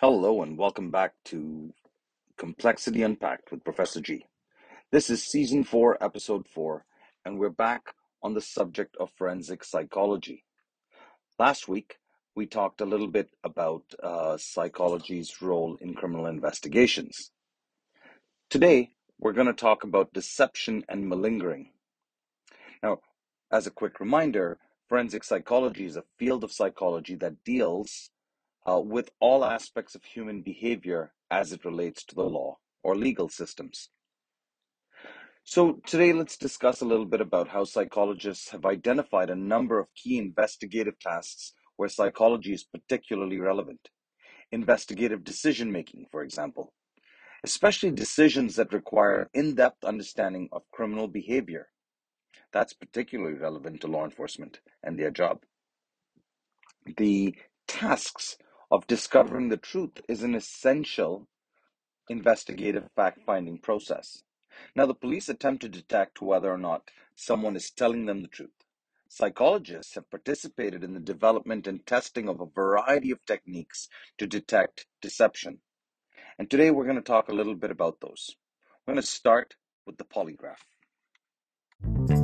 Hello, and welcome back to Complexity Unpacked with Professor G. This is season four, episode four, and we're back on the subject of forensic psychology. Last week, we talked a little bit about uh, psychology's role in criminal investigations. Today, we're going to talk about deception and malingering. Now, as a quick reminder, forensic psychology is a field of psychology that deals uh, with all aspects of human behavior as it relates to the law or legal systems. So, today let's discuss a little bit about how psychologists have identified a number of key investigative tasks where psychology is particularly relevant. Investigative decision making, for example, especially decisions that require in depth understanding of criminal behavior. That's particularly relevant to law enforcement and their job. The tasks of discovering the truth is an essential investigative fact finding process. Now, the police attempt to detect whether or not someone is telling them the truth. Psychologists have participated in the development and testing of a variety of techniques to detect deception. And today we're going to talk a little bit about those. We're going to start with the polygraph.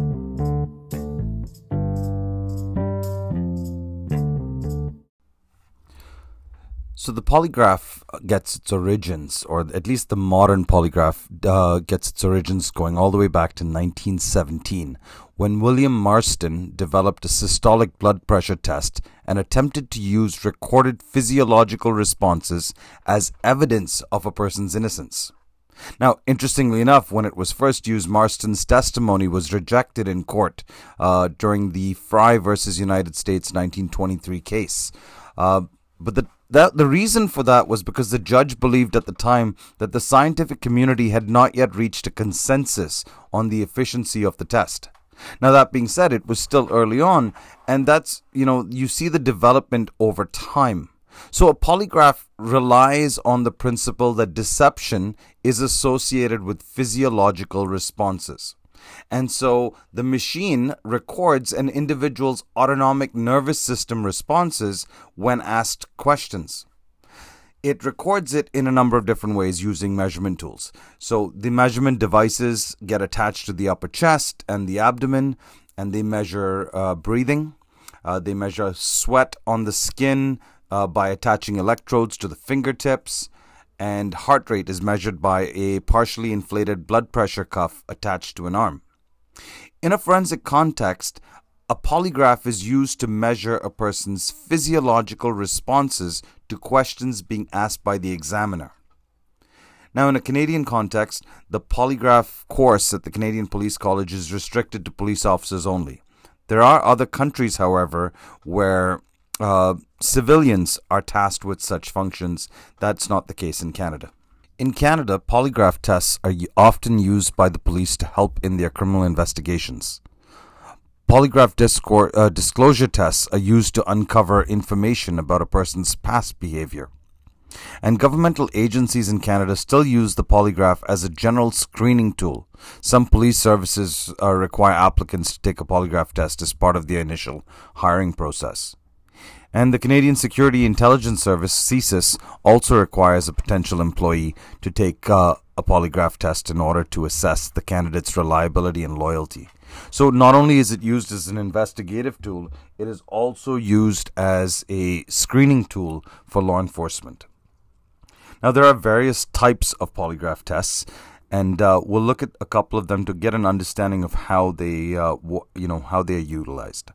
So the polygraph gets its origins, or at least the modern polygraph uh, gets its origins going all the way back to 1917, when William Marston developed a systolic blood pressure test and attempted to use recorded physiological responses as evidence of a person's innocence. Now, interestingly enough, when it was first used, Marston's testimony was rejected in court uh, during the Frye versus United States 1923 case. Uh, but the that the reason for that was because the judge believed at the time that the scientific community had not yet reached a consensus on the efficiency of the test. Now that being said, it was still early on, and that's you know you see the development over time. So a polygraph relies on the principle that deception is associated with physiological responses. And so the machine records an individual's autonomic nervous system responses when asked questions. It records it in a number of different ways using measurement tools. So the measurement devices get attached to the upper chest and the abdomen, and they measure uh, breathing. Uh, they measure sweat on the skin uh, by attaching electrodes to the fingertips and heart rate is measured by a partially inflated blood pressure cuff attached to an arm. In a forensic context, a polygraph is used to measure a person's physiological responses to questions being asked by the examiner. Now, in a Canadian context, the polygraph course at the Canadian Police College is restricted to police officers only. There are other countries, however, where uh, civilians are tasked with such functions. That's not the case in Canada. In Canada, polygraph tests are often used by the police to help in their criminal investigations. Polygraph discor- uh, disclosure tests are used to uncover information about a person's past behavior. And governmental agencies in Canada still use the polygraph as a general screening tool. Some police services uh, require applicants to take a polygraph test as part of the initial hiring process. And the Canadian Security Intelligence Service, CSIS, also requires a potential employee to take uh, a polygraph test in order to assess the candidate's reliability and loyalty. So, not only is it used as an investigative tool, it is also used as a screening tool for law enforcement. Now, there are various types of polygraph tests, and uh, we'll look at a couple of them to get an understanding of how they, uh, you know, how they are utilized.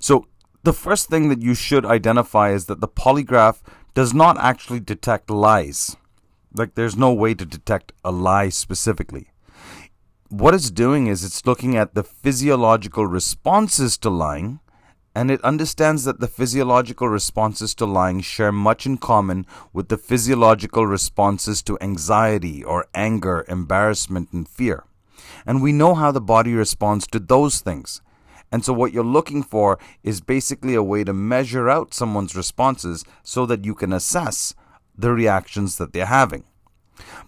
So, the first thing that you should identify is that the polygraph does not actually detect lies. Like, there's no way to detect a lie specifically. What it's doing is it's looking at the physiological responses to lying, and it understands that the physiological responses to lying share much in common with the physiological responses to anxiety or anger, embarrassment, and fear. And we know how the body responds to those things. And so, what you're looking for is basically a way to measure out someone's responses so that you can assess the reactions that they're having.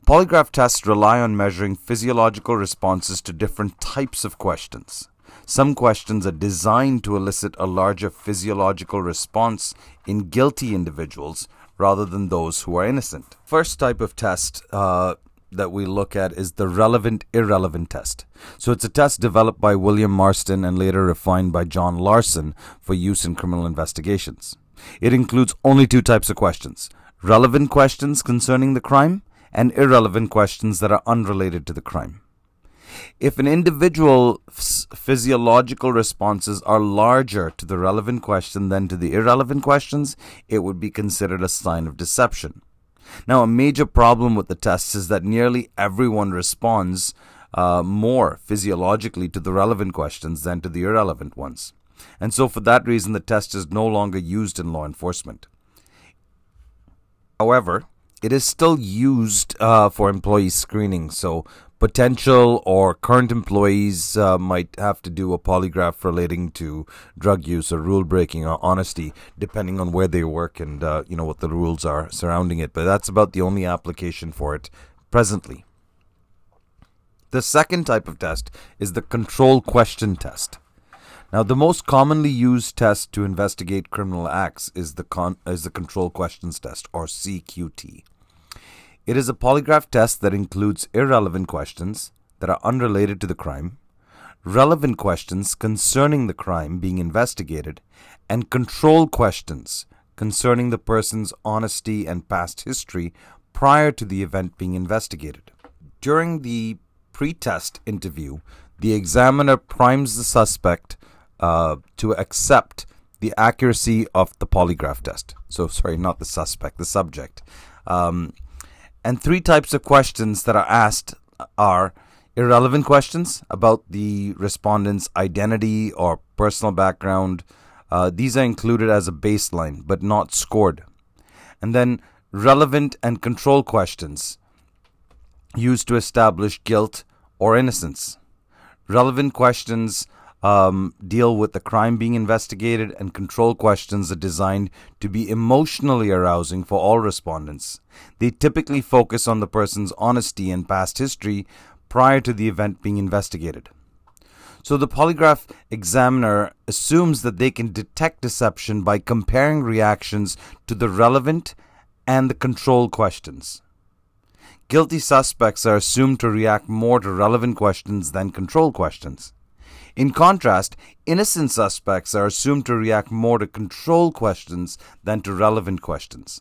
Polygraph tests rely on measuring physiological responses to different types of questions. Some questions are designed to elicit a larger physiological response in guilty individuals rather than those who are innocent. First type of test uh, that we look at is the relevant irrelevant test. So it's a test developed by William Marston and later refined by John Larson for use in criminal investigations. It includes only two types of questions relevant questions concerning the crime and irrelevant questions that are unrelated to the crime. If an individual's physiological responses are larger to the relevant question than to the irrelevant questions, it would be considered a sign of deception. Now, a major problem with the tests is that nearly everyone responds uh, more physiologically to the relevant questions than to the irrelevant ones. And so, for that reason, the test is no longer used in law enforcement. However, it is still used uh, for employee screening. So, potential or current employees uh, might have to do a polygraph relating to drug use or rule breaking or honesty, depending on where they work and uh, you know what the rules are surrounding it. But that's about the only application for it presently. The second type of test is the control question test. Now, the most commonly used test to investigate criminal acts is the con- is the control questions test or CQT. It is a polygraph test that includes irrelevant questions that are unrelated to the crime, relevant questions concerning the crime being investigated, and control questions concerning the person's honesty and past history prior to the event being investigated. During the pre-test interview, the examiner primes the suspect uh, to accept the accuracy of the polygraph test. So, sorry, not the suspect, the subject. Um, and three types of questions that are asked are irrelevant questions about the respondent's identity or personal background. Uh, these are included as a baseline, but not scored. And then relevant and control questions used to establish guilt or innocence. Relevant questions um, deal with the crime being investigated, and control questions are designed to be emotionally arousing for all respondents. They typically focus on the person's honesty and past history prior to the event being investigated. So the polygraph examiner assumes that they can detect deception by comparing reactions to the relevant and the control questions. Guilty suspects are assumed to react more to relevant questions than control questions. In contrast, innocent suspects are assumed to react more to control questions than to relevant questions.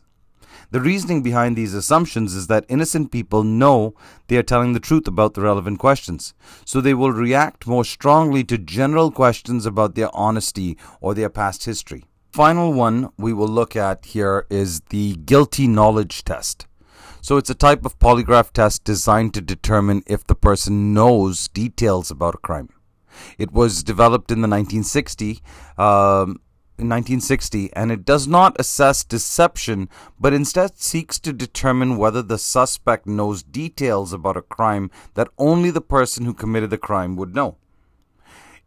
The reasoning behind these assumptions is that innocent people know they are telling the truth about the relevant questions, so they will react more strongly to general questions about their honesty or their past history. Final one we will look at here is the guilty knowledge test. So it's a type of polygraph test designed to determine if the person knows details about a crime. It was developed in the 1960, um, in 1960, and it does not assess deception, but instead seeks to determine whether the suspect knows details about a crime that only the person who committed the crime would know.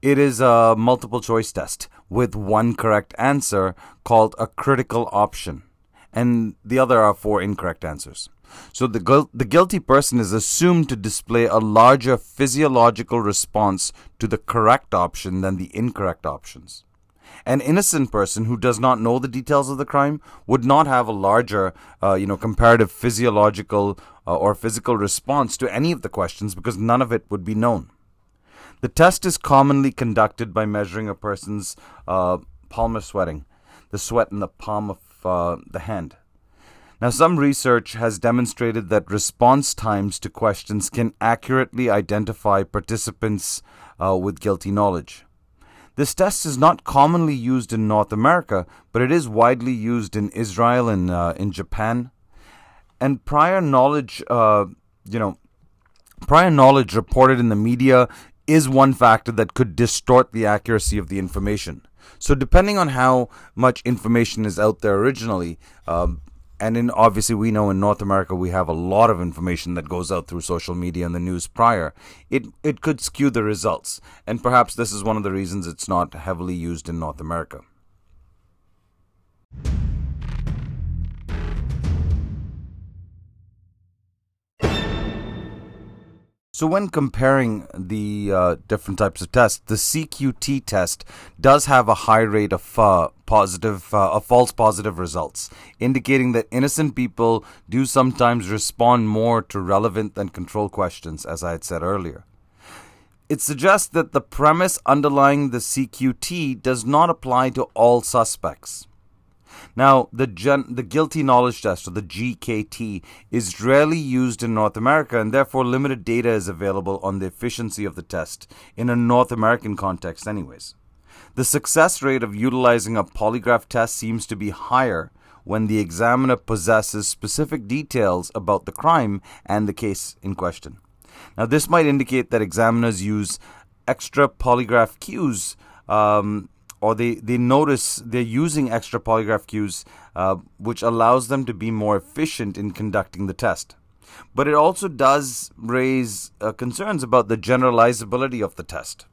It is a multiple choice test with one correct answer called a critical option, and the other are four incorrect answers. So the, the guilty person is assumed to display a larger physiological response to the correct option than the incorrect options. An innocent person who does not know the details of the crime would not have a larger, uh, you know, comparative physiological uh, or physical response to any of the questions because none of it would be known. The test is commonly conducted by measuring a person's uh, palmar sweating, the sweat in the palm of uh, the hand. Now, some research has demonstrated that response times to questions can accurately identify participants uh, with guilty knowledge. This test is not commonly used in North America, but it is widely used in Israel and uh, in Japan. And prior knowledge, uh, you know, prior knowledge reported in the media is one factor that could distort the accuracy of the information. So, depending on how much information is out there originally, um, and in obviously we know in North America we have a lot of information that goes out through social media and the news prior. It it could skew the results, and perhaps this is one of the reasons it's not heavily used in North America. So, when comparing the uh, different types of tests, the CQT test does have a high rate of uh, positive, uh, of false positive results, indicating that innocent people do sometimes respond more to relevant than control questions, as I had said earlier. It suggests that the premise underlying the CQT does not apply to all suspects. Now, the, gen- the guilty knowledge test, or the GKT, is rarely used in North America, and therefore limited data is available on the efficiency of the test in a North American context, anyways. The success rate of utilizing a polygraph test seems to be higher when the examiner possesses specific details about the crime and the case in question. Now, this might indicate that examiners use extra polygraph cues um, or they, they notice they're using extra polygraph cues, uh, which allows them to be more efficient in conducting the test. But it also does raise uh, concerns about the generalizability of the test.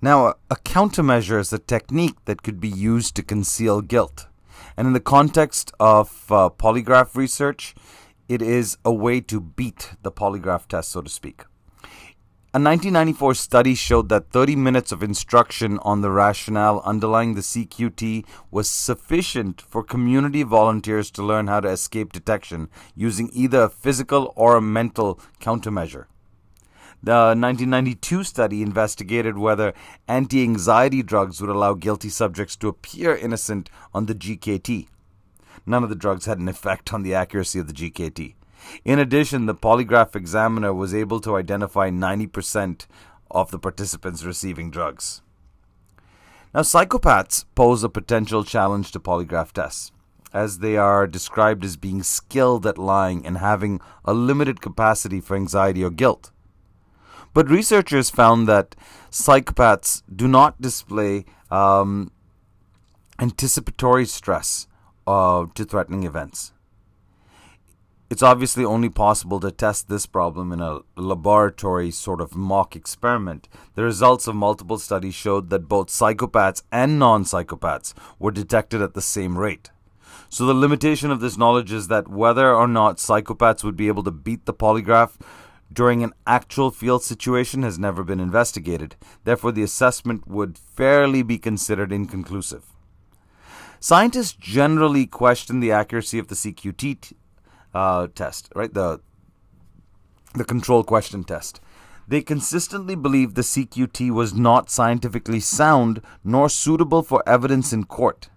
Now, a, a countermeasure is a technique that could be used to conceal guilt. And in the context of uh, polygraph research, it is a way to beat the polygraph test, so to speak. A 1994 study showed that 30 minutes of instruction on the rationale underlying the CQT was sufficient for community volunteers to learn how to escape detection using either a physical or a mental countermeasure. The 1992 study investigated whether anti anxiety drugs would allow guilty subjects to appear innocent on the GKT. None of the drugs had an effect on the accuracy of the GKT. In addition, the polygraph examiner was able to identify 90% of the participants receiving drugs. Now, psychopaths pose a potential challenge to polygraph tests, as they are described as being skilled at lying and having a limited capacity for anxiety or guilt. But researchers found that psychopaths do not display um, anticipatory stress uh, to threatening events. It's obviously only possible to test this problem in a laboratory sort of mock experiment. The results of multiple studies showed that both psychopaths and non psychopaths were detected at the same rate. So the limitation of this knowledge is that whether or not psychopaths would be able to beat the polygraph during an actual field situation has never been investigated. Therefore, the assessment would fairly be considered inconclusive. Scientists generally question the accuracy of the CQT uh, test, right? The the control question test. They consistently believed the CQT was not scientifically sound nor suitable for evidence in court.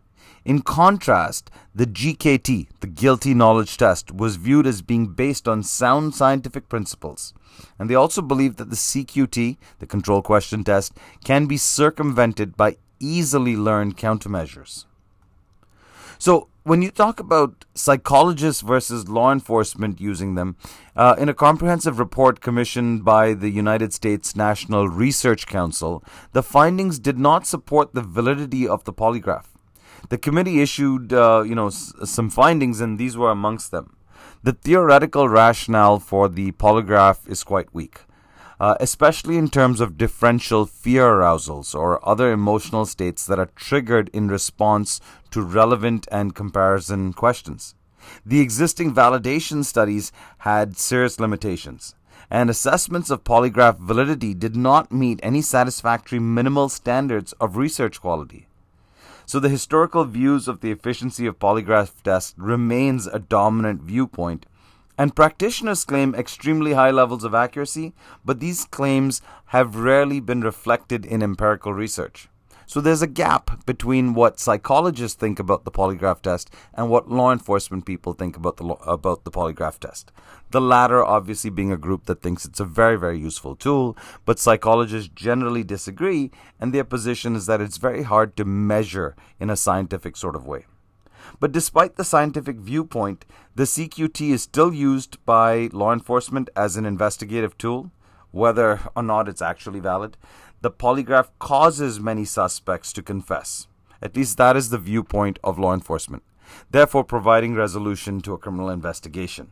In contrast, the GKT, the guilty knowledge test, was viewed as being based on sound scientific principles. And they also believed that the CQT, the control question test, can be circumvented by easily learned countermeasures. So, when you talk about psychologists versus law enforcement using them, uh, in a comprehensive report commissioned by the United States National Research Council, the findings did not support the validity of the polygraph. The committee issued, uh, you know, s- some findings, and these were amongst them. The theoretical rationale for the polygraph is quite weak uh, especially in terms of differential fear arousals or other emotional states that are triggered in response to relevant and comparison questions. The existing validation studies had serious limitations, and assessments of polygraph validity did not meet any satisfactory minimal standards of research quality. So the historical views of the efficiency of polygraph tests remains a dominant viewpoint and practitioners claim extremely high levels of accuracy, but these claims have rarely been reflected in empirical research. So there's a gap between what psychologists think about the polygraph test and what law enforcement people think about the about the polygraph test. The latter obviously being a group that thinks it's a very very useful tool, but psychologists generally disagree and their position is that it's very hard to measure in a scientific sort of way. But despite the scientific viewpoint, the CQT is still used by law enforcement as an investigative tool, whether or not it's actually valid. The polygraph causes many suspects to confess. At least that is the viewpoint of law enforcement, therefore, providing resolution to a criminal investigation.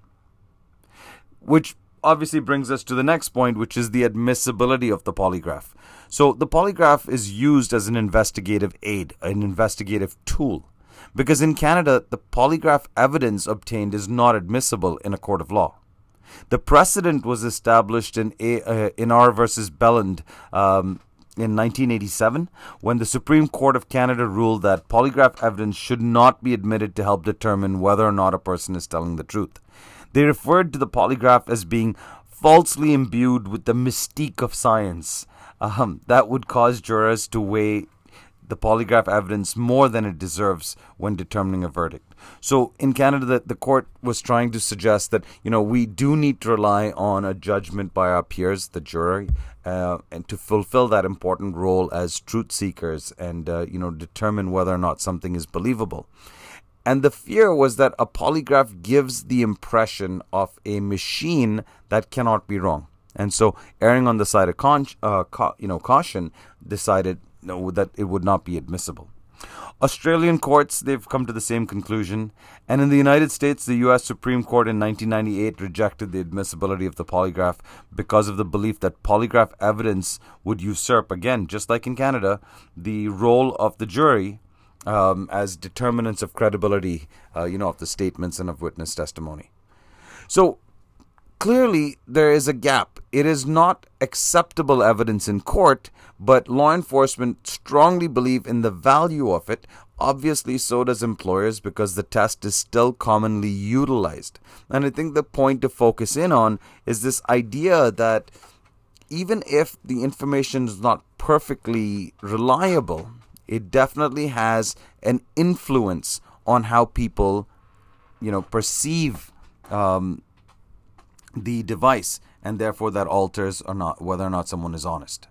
Which obviously brings us to the next point, which is the admissibility of the polygraph. So, the polygraph is used as an investigative aid, an investigative tool. Because in Canada, the polygraph evidence obtained is not admissible in a court of law. The precedent was established in A, uh, in R versus Béland um, in 1987 when the Supreme Court of Canada ruled that polygraph evidence should not be admitted to help determine whether or not a person is telling the truth. They referred to the polygraph as being falsely imbued with the mystique of science. Um, that would cause jurors to weigh the polygraph evidence more than it deserves when determining a verdict. So in Canada, the, the court was trying to suggest that you know we do need to rely on a judgment by our peers, the jury, uh, and to fulfill that important role as truth seekers and uh, you know determine whether or not something is believable. And the fear was that a polygraph gives the impression of a machine that cannot be wrong. And so, erring on the side of con- uh, ca- you know caution, decided no, that it would not be admissible. Australian courts, they've come to the same conclusion. And in the United States, the U.S. Supreme Court in 1998 rejected the admissibility of the polygraph because of the belief that polygraph evidence would usurp, again, just like in Canada, the role of the jury um, as determinants of credibility, uh, you know, of the statements and of witness testimony. So clearly there is a gap. It is not acceptable evidence in court, but law enforcement strongly believe in the value of it. Obviously, so does employers because the test is still commonly utilized. And I think the point to focus in on is this idea that even if the information is not perfectly reliable, it definitely has an influence on how people, you know, perceive um, the device, and therefore that alters or not whether or not someone is honest.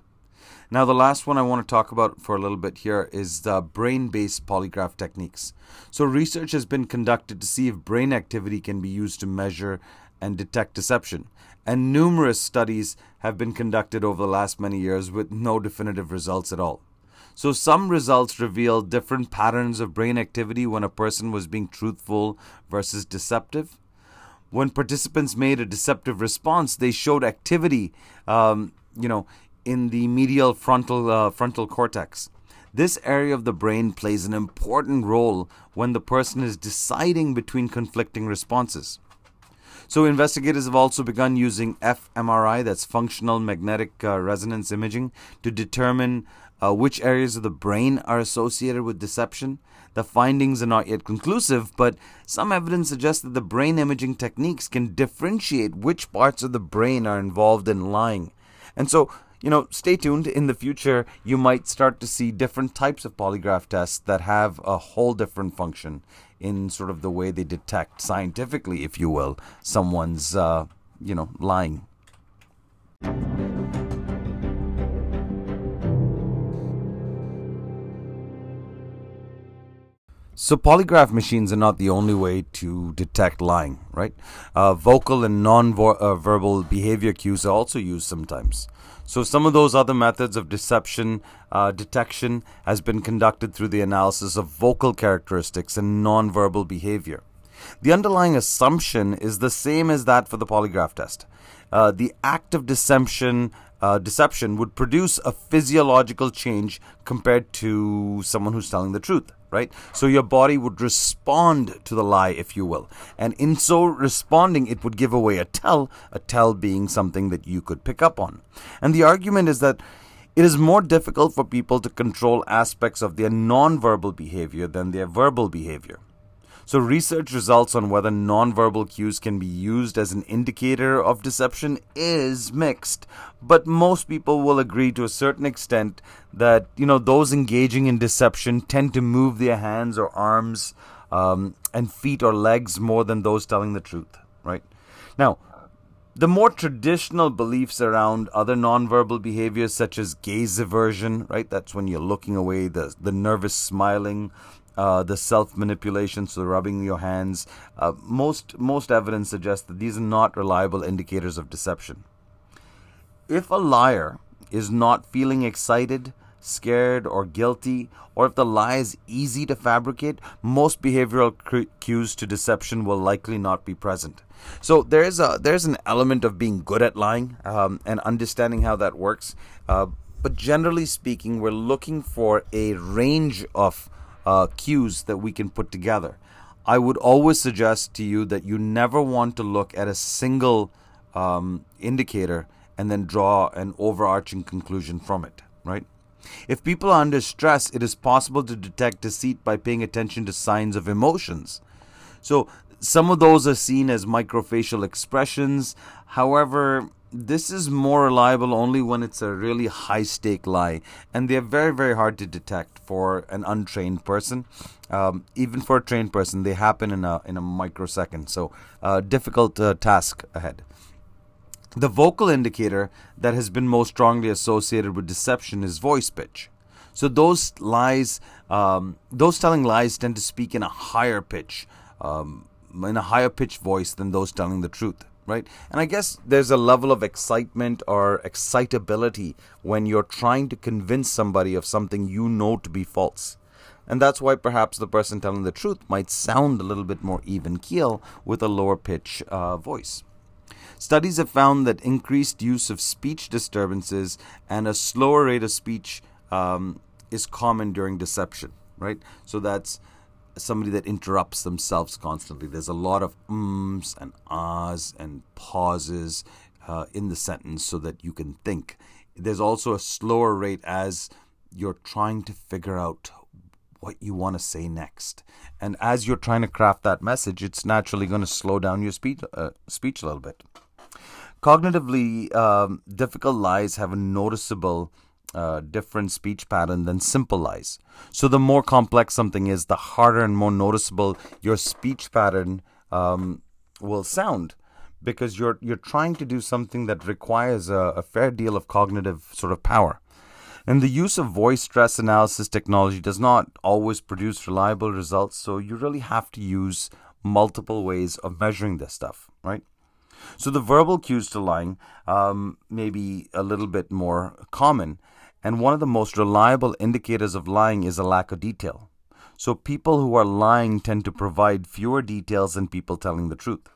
Now, the last one I want to talk about for a little bit here is the brain based polygraph techniques. So, research has been conducted to see if brain activity can be used to measure and detect deception. And numerous studies have been conducted over the last many years with no definitive results at all. So, some results reveal different patterns of brain activity when a person was being truthful versus deceptive when participants made a deceptive response, they showed activity, um, you know, in the medial frontal uh, frontal cortex. This area of the brain plays an important role when the person is deciding between conflicting responses. So, investigators have also begun using fMRI, that's functional magnetic uh, resonance imaging, to determine uh, which areas of the brain are associated with deception. The findings are not yet conclusive, but some evidence suggests that the brain imaging techniques can differentiate which parts of the brain are involved in lying. And so, you know, stay tuned. In the future, you might start to see different types of polygraph tests that have a whole different function in sort of the way they detect scientifically, if you will, someone's, uh, you know, lying. So, polygraph machines are not the only way to detect lying, right? Uh, vocal and non verbal behavior cues are also used sometimes. So, some of those other methods of deception uh, detection has been conducted through the analysis of vocal characteristics and non-verbal behavior. The underlying assumption is the same as that for the polygraph test. Uh, the act of deception uh, deception would produce a physiological change compared to someone who's telling the truth, right? So your body would respond to the lie, if you will. And in so responding, it would give away a tell, a tell being something that you could pick up on. And the argument is that it is more difficult for people to control aspects of their nonverbal behavior than their verbal behavior. So, research results on whether nonverbal cues can be used as an indicator of deception is mixed, but most people will agree to a certain extent that you know those engaging in deception tend to move their hands or arms um, and feet or legs more than those telling the truth. Right now, the more traditional beliefs around other nonverbal behaviors such as gaze aversion, right? That's when you're looking away, the the nervous smiling, uh, the self manipulation, so rubbing your hands. Uh, most most evidence suggests that these are not reliable indicators of deception. If a liar is not feeling excited, scared, or guilty, or if the lie is easy to fabricate, most behavioral cues to deception will likely not be present. So there's a there's an element of being good at lying um, and understanding how that works. Uh, but generally speaking, we're looking for a range of uh, cues that we can put together. I would always suggest to you that you never want to look at a single um, indicator and then draw an overarching conclusion from it, right? If people are under stress, it is possible to detect deceit by paying attention to signs of emotions. So, some of those are seen as microfacial expressions. However, this is more reliable only when it's a really high stake lie, and they're very, very hard to detect for an untrained person. Um, even for a trained person, they happen in a in a microsecond. So, uh, difficult uh, task ahead. The vocal indicator that has been most strongly associated with deception is voice pitch. So those lies, um, those telling lies, tend to speak in a higher pitch, um, in a higher pitch voice than those telling the truth, right? And I guess there's a level of excitement or excitability when you're trying to convince somebody of something you know to be false. And that's why perhaps the person telling the truth might sound a little bit more even keel with a lower pitch uh, voice. Studies have found that increased use of speech disturbances and a slower rate of speech um, is common during deception, right? So that's somebody that interrupts themselves constantly. There's a lot of ums and ahs and pauses uh, in the sentence so that you can think. There's also a slower rate as you're trying to figure out what you want to say next. And as you're trying to craft that message, it's naturally going to slow down your speech, uh, speech a little bit. Cognitively um, difficult lies have a noticeable uh, different speech pattern than simple lies. So the more complex something is, the harder and more noticeable your speech pattern um, will sound because you're you're trying to do something that requires a, a, fair deal of cognitive sort of power. And the use of voice stress analysis technology does not always produce reliable results, so you really have to use multiple ways of measuring this stuff, right? So the verbal cues to lying um, may be a little bit more common, and one of the most reliable indicators of lying is a lack of detail. So people who are lying tend to provide fewer details than people telling the truth.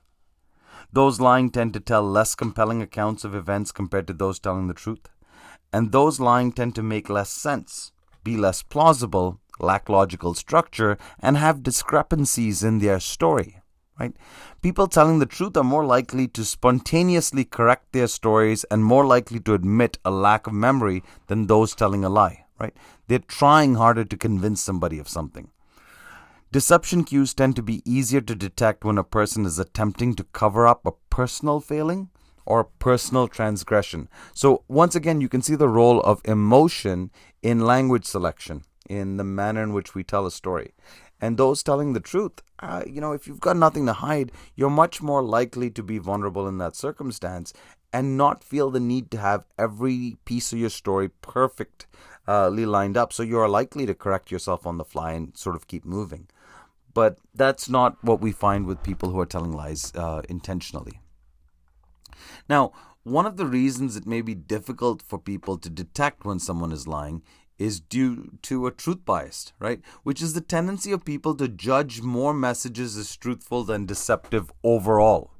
Those lying tend to tell less compelling accounts of events compared to those telling the truth. And those lying tend to make less sense, be less plausible, lack logical structure, and have discrepancies in their story right? People telling the truth are more likely to spontaneously correct their stories and more likely to admit a lack of memory than those telling a lie, right? They're trying harder to convince somebody of something. Deception cues tend to be easier to detect when a person is attempting to cover up a personal failing or personal transgression. So, once again, you can see the role of emotion in language selection, in the manner in which we tell a story. And those telling the truth, uh, you know, if you've got nothing to hide, you're much more likely to be vulnerable in that circumstance and not feel the need to have every piece of your story perfectly lined up. So you're likely to correct yourself on the fly and sort of keep moving. But that's not what we find with people who are telling lies uh, intentionally. Now, one of the reasons it may be difficult for people to detect when someone is lying is due to a truth bias, right? Which is the tendency of people to judge more messages as truthful than deceptive overall.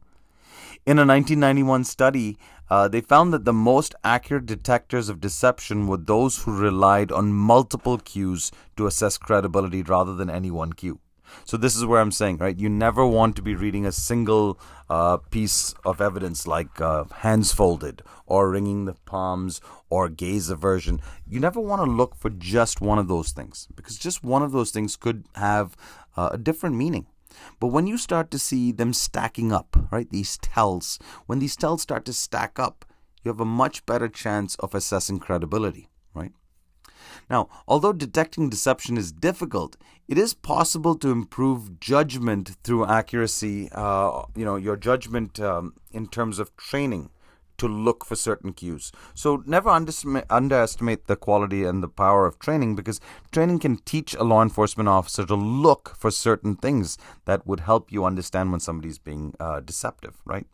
In a 1991 study, uh, they found that the most accurate detectors of deception were those who relied on multiple cues to assess credibility rather than any one cue. So this is where I'm saying, right? You never want to be reading a single uh, piece of evidence like uh, hands folded or wringing the palms or gaze aversion. You never want to look for just one of those things because just one of those things could have uh, a different meaning. But when you start to see them stacking up, right, these tells, when these tells start to stack up, you have a much better chance of assessing credibility, right? Now, although detecting deception is difficult, it is possible to improve judgment through accuracy. Uh, you know, your judgment um, in terms of training to look for certain cues. So never underestimate the quality and the power of training because training can teach a law enforcement officer to look for certain things that would help you understand when somebody's being uh, deceptive, right?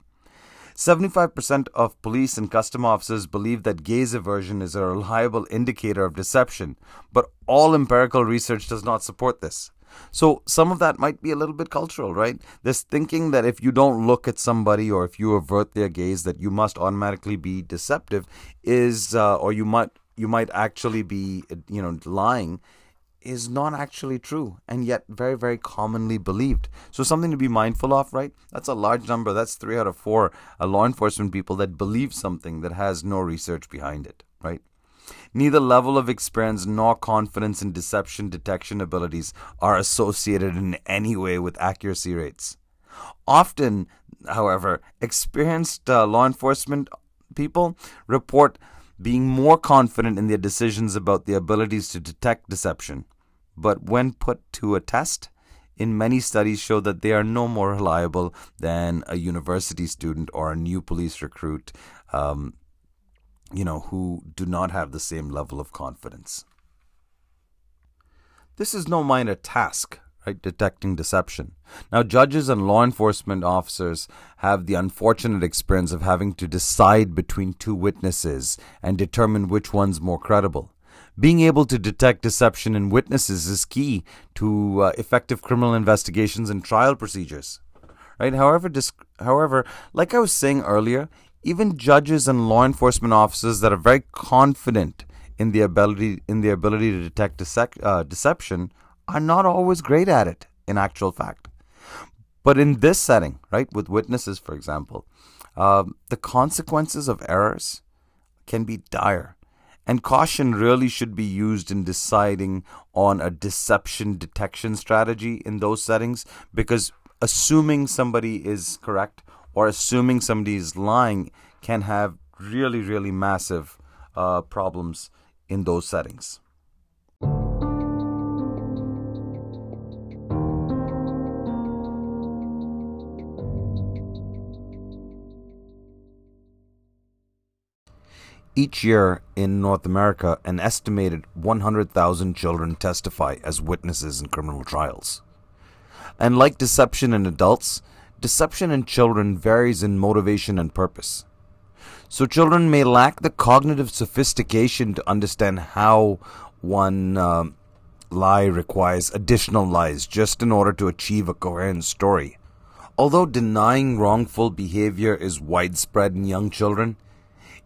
75% of police and custom officers believe that gaze aversion is a reliable indicator of deception, but all empirical research does not support this. So some of that might be a little bit cultural, right? This thinking that if you don't look at somebody or if you avert their gaze, that you must automatically be deceptive is, uh, or you might you might actually be, you know, lying, is not actually true and yet very, very commonly believed. So, something to be mindful of, right? That's a large number. That's three out of four uh, law enforcement people that believe something that has no research behind it, right? Neither level of experience nor confidence in deception detection abilities are associated in any way with accuracy rates. Often, however, experienced uh, law enforcement people report being more confident in their decisions about the abilities to detect deception. But when put to a test, in many studies show that they are no more reliable than a university student or a new police recruit, um, you know, who do not have the same level of confidence. This is no minor task right? Detecting deception. Now, judges and law enforcement officers have the unfortunate experience of having to decide between two witnesses and determine which one's more credible. Being able to detect deception in witnesses is key to uh, effective criminal investigations and trial procedures. Right? However, disc- however, like I was saying earlier, even judges and law enforcement officers that are very confident in the ability in the ability to detect uh, deception are not always great at it in actual fact. But in this setting, right, with witnesses, for example, uh, the consequences of errors can be dire. And caution really should be used in deciding on a deception detection strategy in those settings because assuming somebody is correct or assuming somebody is lying can have really, really massive uh, problems in those settings. Each year in North America, an estimated 100,000 children testify as witnesses in criminal trials. And like deception in adults, deception in children varies in motivation and purpose. So children may lack the cognitive sophistication to understand how one uh, lie requires additional lies just in order to achieve a coherent story. Although denying wrongful behavior is widespread in young children,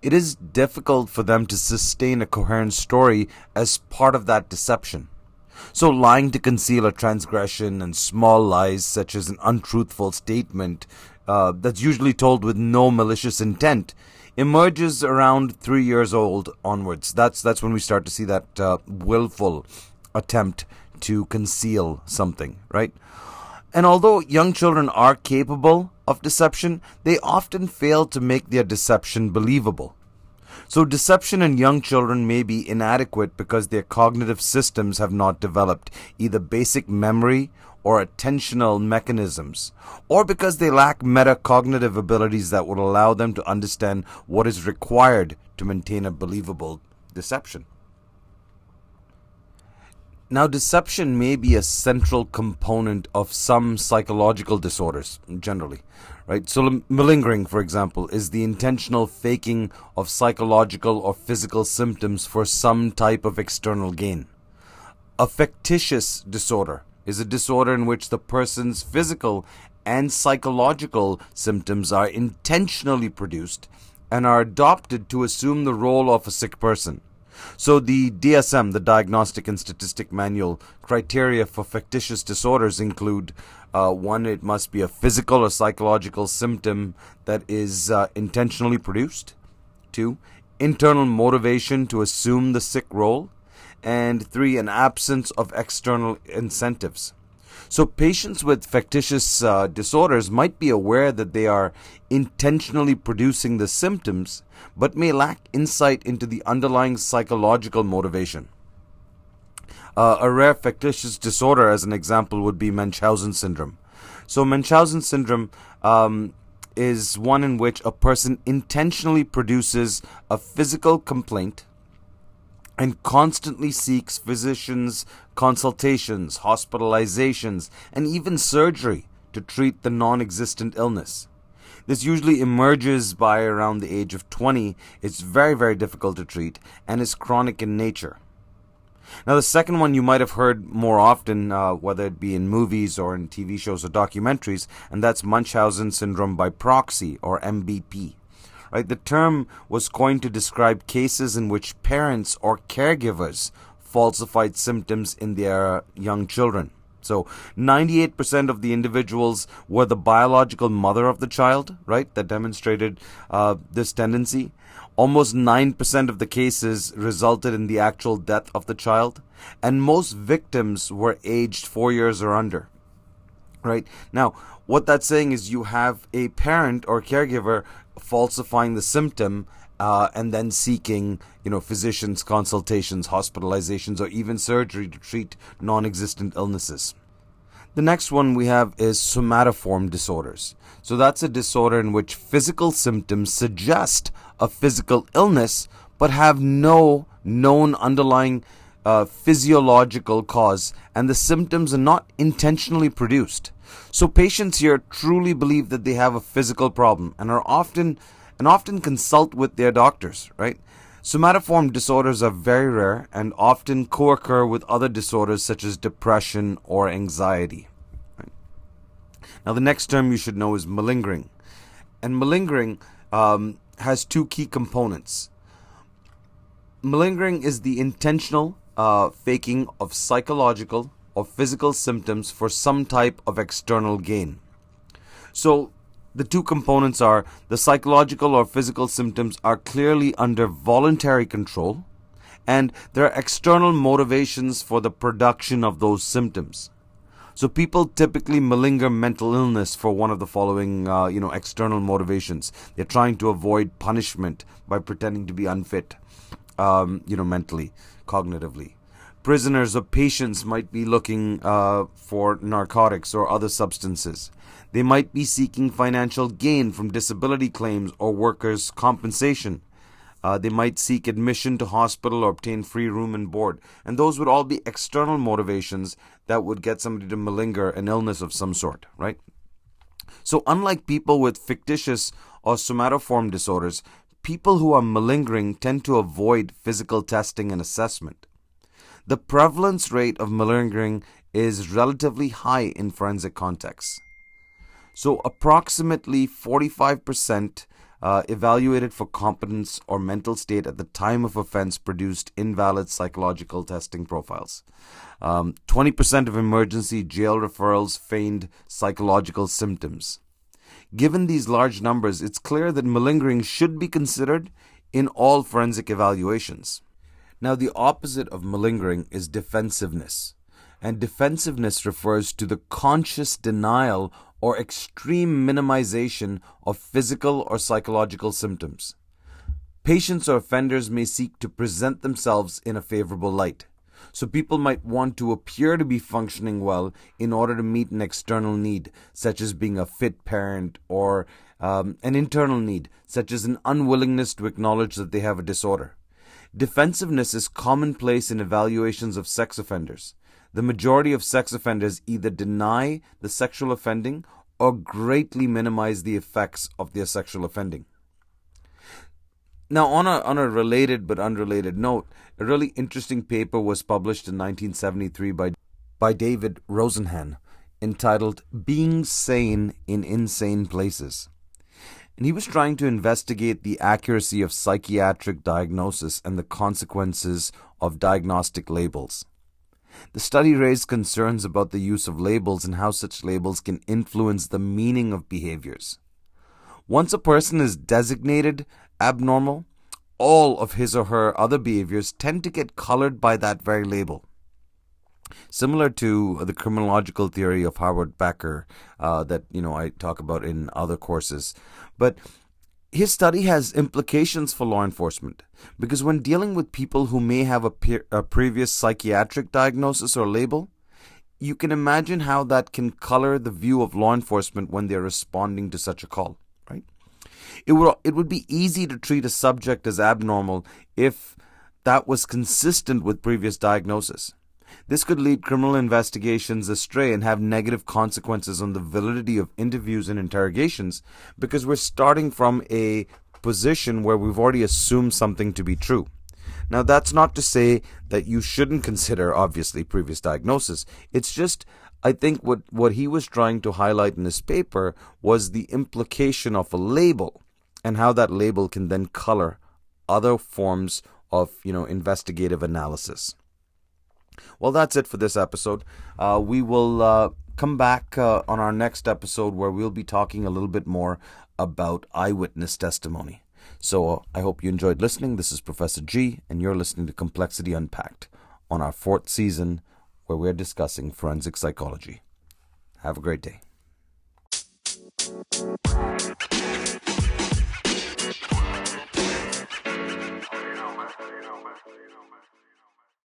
it is difficult for them to sustain a coherent story as part of that deception. So, lying to conceal a transgression and small lies, such as an untruthful statement uh, that's usually told with no malicious intent, emerges around three years old onwards. That's that's when we start to see that uh, willful attempt to conceal something, right? And although young children are capable of deception, they often fail to make their deception believable. So, deception in young children may be inadequate because their cognitive systems have not developed either basic memory or attentional mechanisms, or because they lack metacognitive abilities that would allow them to understand what is required to maintain a believable deception. Now, deception may be a central component of some psychological disorders, generally, right? So, malingering, for example, is the intentional faking of psychological or physical symptoms for some type of external gain. A factitious disorder is a disorder in which the person's physical and psychological symptoms are intentionally produced and are adopted to assume the role of a sick person. So the DSM, the Diagnostic and Statistic Manual, criteria for factitious disorders include uh, one, it must be a physical or psychological symptom that is uh, intentionally produced. Two, internal motivation to assume the sick role. And three, an absence of external incentives. So, patients with factitious uh, disorders might be aware that they are intentionally producing the symptoms, but may lack insight into the underlying psychological motivation. Uh, a rare factitious disorder, as an example, would be Munchausen syndrome. So, Munchausen syndrome um, is one in which a person intentionally produces a physical complaint and constantly seeks physicians' consultations, hospitalizations, and even surgery to treat the non existent illness. This usually emerges by around the age of 20. It's very, very difficult to treat and is chronic in nature. Now, the second one you might have heard more often, uh, whether it be in movies or in TV shows or documentaries, and that's Munchausen syndrome by proxy or MBP. Right? The term was coined to describe cases in which parents or caregivers falsified symptoms in their young children. So 98% of the individuals were the biological mother of the child, right, that demonstrated uh, this tendency. Almost 9% of the cases resulted in the actual death of the child, and most victims were aged four years or under. Right? Now, what that's saying is you have a parent or caregiver falsifying the symptom uh, and then seeking, you know, physicians' consultations, hospitalizations, or even surgery to treat non-existent illnesses. The next one we have is somatoform disorders. So that's a disorder in which physical symptoms suggest a physical illness but have no known underlying uh, physiological cause and the symptoms are not intentionally produced. So patients here truly believe that they have a physical problem and are often and often consult with their doctors, right? Somatoform disorders are very rare and often co occur with other disorders such as depression or anxiety. Right? Now, the next term you should know is malingering. And malingering um, has two key components. Malingering is the intentional uh, faking of psychological or physical symptoms for some type of external gain. So, the two components are the psychological or physical symptoms are clearly under voluntary control, and there are external motivations for the production of those symptoms. So people typically malinger mental illness for one of the following, uh, you know, external motivations. They're trying to avoid punishment by pretending to be unfit, um, you know, mentally, cognitively. Prisoners or patients might be looking uh, for narcotics or other substances. They might be seeking financial gain from disability claims or workers' compensation. Uh, they might seek admission to hospital or obtain free room and board. And those would all be external motivations that would get somebody to malinger an illness of some sort, right? So, unlike people with factitious or somatoform disorders, people who are malingering tend to avoid physical testing and assessment. The prevalence rate of malingering is relatively high in forensic contexts. So, approximately 45% uh, evaluated for competence or mental state at the time of offense produced invalid psychological testing profiles. Um, 20% of emergency jail referrals feigned psychological symptoms. Given these large numbers, it's clear that malingering should be considered in all forensic evaluations. Now, the opposite of malingering is defensiveness. And defensiveness refers to the conscious denial or extreme minimization of physical or psychological symptoms. Patients or offenders may seek to present themselves in a favorable light. So people might want to appear to be functioning well in order to meet an external need, such as being a fit parent, or um, an internal need, such as an unwillingness to acknowledge that they have a disorder. Defensiveness is commonplace in evaluations of sex offenders. The majority of sex offenders either deny the sexual offending or greatly minimize the effects of their sexual offending. Now, on a, on a related but unrelated note, a really interesting paper was published in 1973 by, by David Rosenhan entitled Being Sane in Insane Places. And he was trying to investigate the accuracy of psychiatric diagnosis and the consequences of diagnostic labels. The study raised concerns about the use of labels and how such labels can influence the meaning of behaviors. Once a person is designated abnormal, all of his or her other behaviors tend to get colored by that very label. Similar to the criminological theory of Howard Becker uh, that you know I talk about in other courses, but his study has implications for law enforcement because when dealing with people who may have a, pe- a, previous psychiatric diagnosis or label, you can imagine how that can color the view of law enforcement when they're responding to such a call? It would it would be easy to treat a subject as abnormal if that was consistent with previous diagnosis. This could lead criminal investigations astray and have negative consequences on the validity of interviews and interrogations because we're starting from a position where we've already assumed something to be true. Now, that's not to say that you shouldn't consider, obviously, previous diagnosis. It's just, I think, what, what he was trying to highlight in his paper was the implication of a label and how that label can then color other forms of you know investigative analysis. Well, that's it for this episode. Uh, we will uh, come back uh, on our next episode where we'll be talking a little bit more about eyewitness testimony. So uh, I hope you enjoyed listening. This is Professor G, and you're listening to Complexity Unpacked on our fourth season where we're discussing forensic psychology. Have a great day.